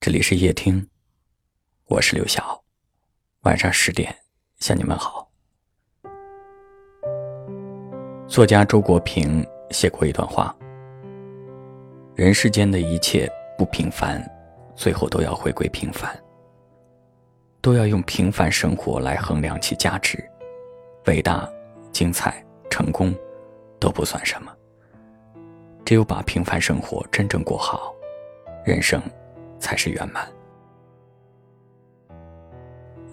这里是夜听，我是刘晓。晚上十点向你们好。作家周国平写过一段话：人世间的一切不平凡，最后都要回归平凡，都要用平凡生活来衡量其价值。伟大、精彩、成功都不算什么，只有把平凡生活真正过好，人生。才是圆满。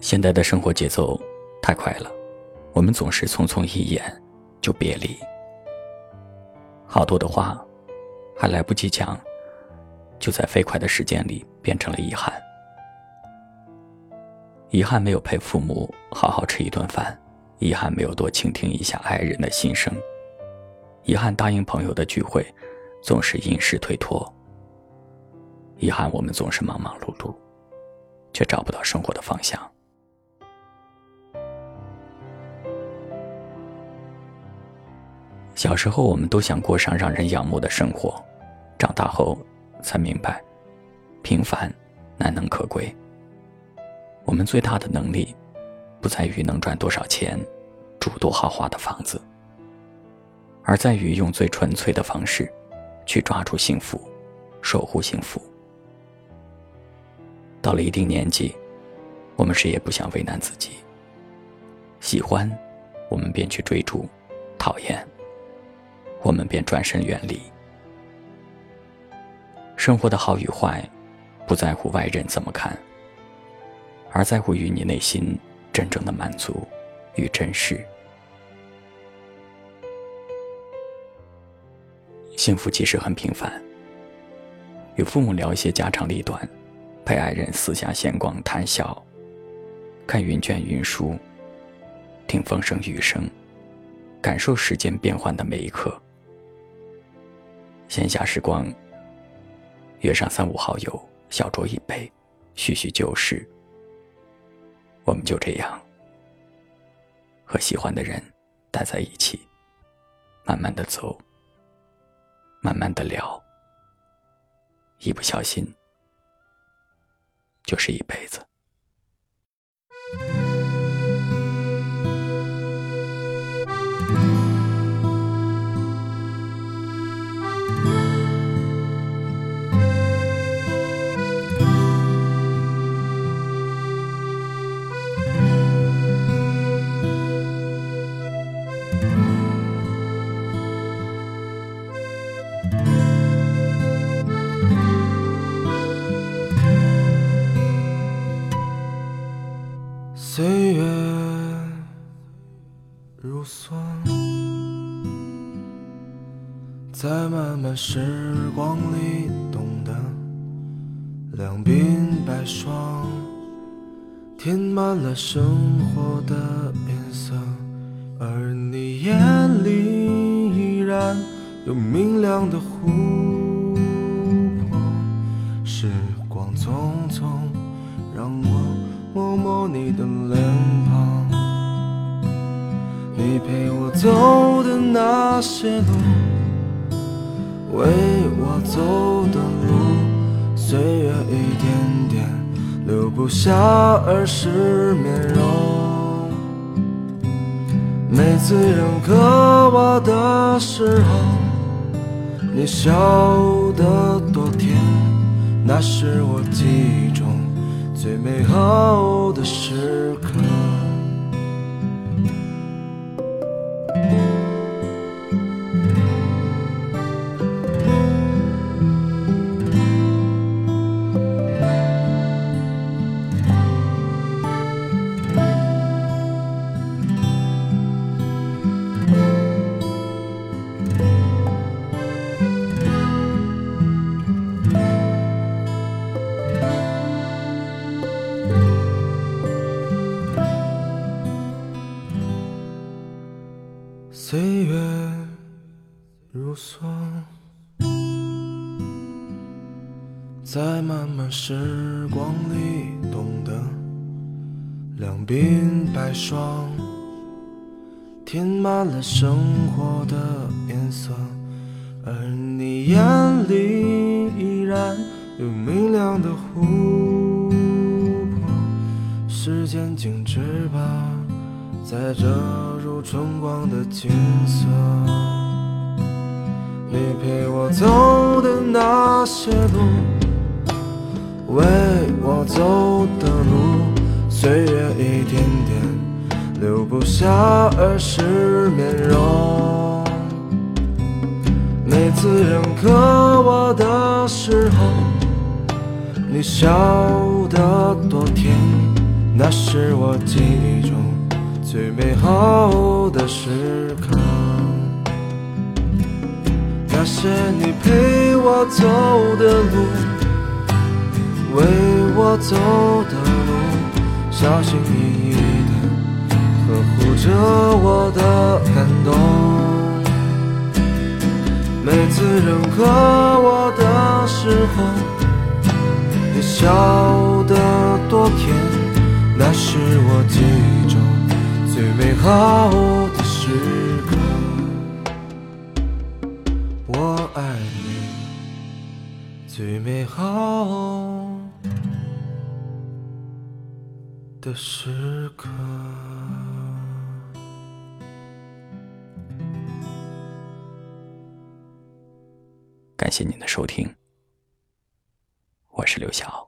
现在的生活节奏太快了，我们总是匆匆一眼就别离，好多的话还来不及讲，就在飞快的时间里变成了遗憾。遗憾没有陪父母好好吃一顿饭，遗憾没有多倾听一下爱人的心声，遗憾答应朋友的聚会总是因事推脱。遗憾，我们总是忙忙碌碌，却找不到生活的方向。小时候，我们都想过上让人仰慕的生活，长大后才明白，平凡难能可贵。我们最大的能力，不在于能赚多少钱，住多豪华的房子，而在于用最纯粹的方式，去抓住幸福，守护幸福。到了一定年纪，我们谁也不想为难自己。喜欢，我们便去追逐；讨厌，我们便转身远离。生活的好与坏，不在乎外人怎么看，而在乎于你内心真正的满足与真实。幸福其实很平凡，与父母聊一些家长里短。陪爱人四下闲逛谈笑，看云卷云舒，听风声雨声，感受时间变换的每一刻。闲暇时光，约上三五好友，小酌一杯，叙叙旧事。我们就这样和喜欢的人待在一起，慢慢的走，慢慢的聊，一不小心。就是一辈子。如梭，在漫漫时光里懂得两鬓白霜，填满了生活的颜色，而你眼里依然有明亮的湖泊。时光匆匆，让我。摸摸你的脸，陪我走的那些路，为我走的路，岁月一点点留不下儿时面容。每次扔刻瓦的时候，你笑得多甜，那是我记忆中。最美好的时刻。岁月如梭，在漫漫时光里懂得两鬓白霜，填满了生活的颜色，而你眼里依然有明亮的湖泊，时间静止吧，在这如春光的景色。你陪我走的那些路，为我走的路，岁月一点点留不下儿时面容。每次认可我的时候。你笑得多甜，那是我记忆中最美好的时刻。那些你陪我走的路，为我走的路，小心翼翼的呵护着我的感动。每次认可我的时候。你笑得多甜，那是我记忆美好的时刻。我爱你，最美好的时刻。感谢您的收听，我是刘晓。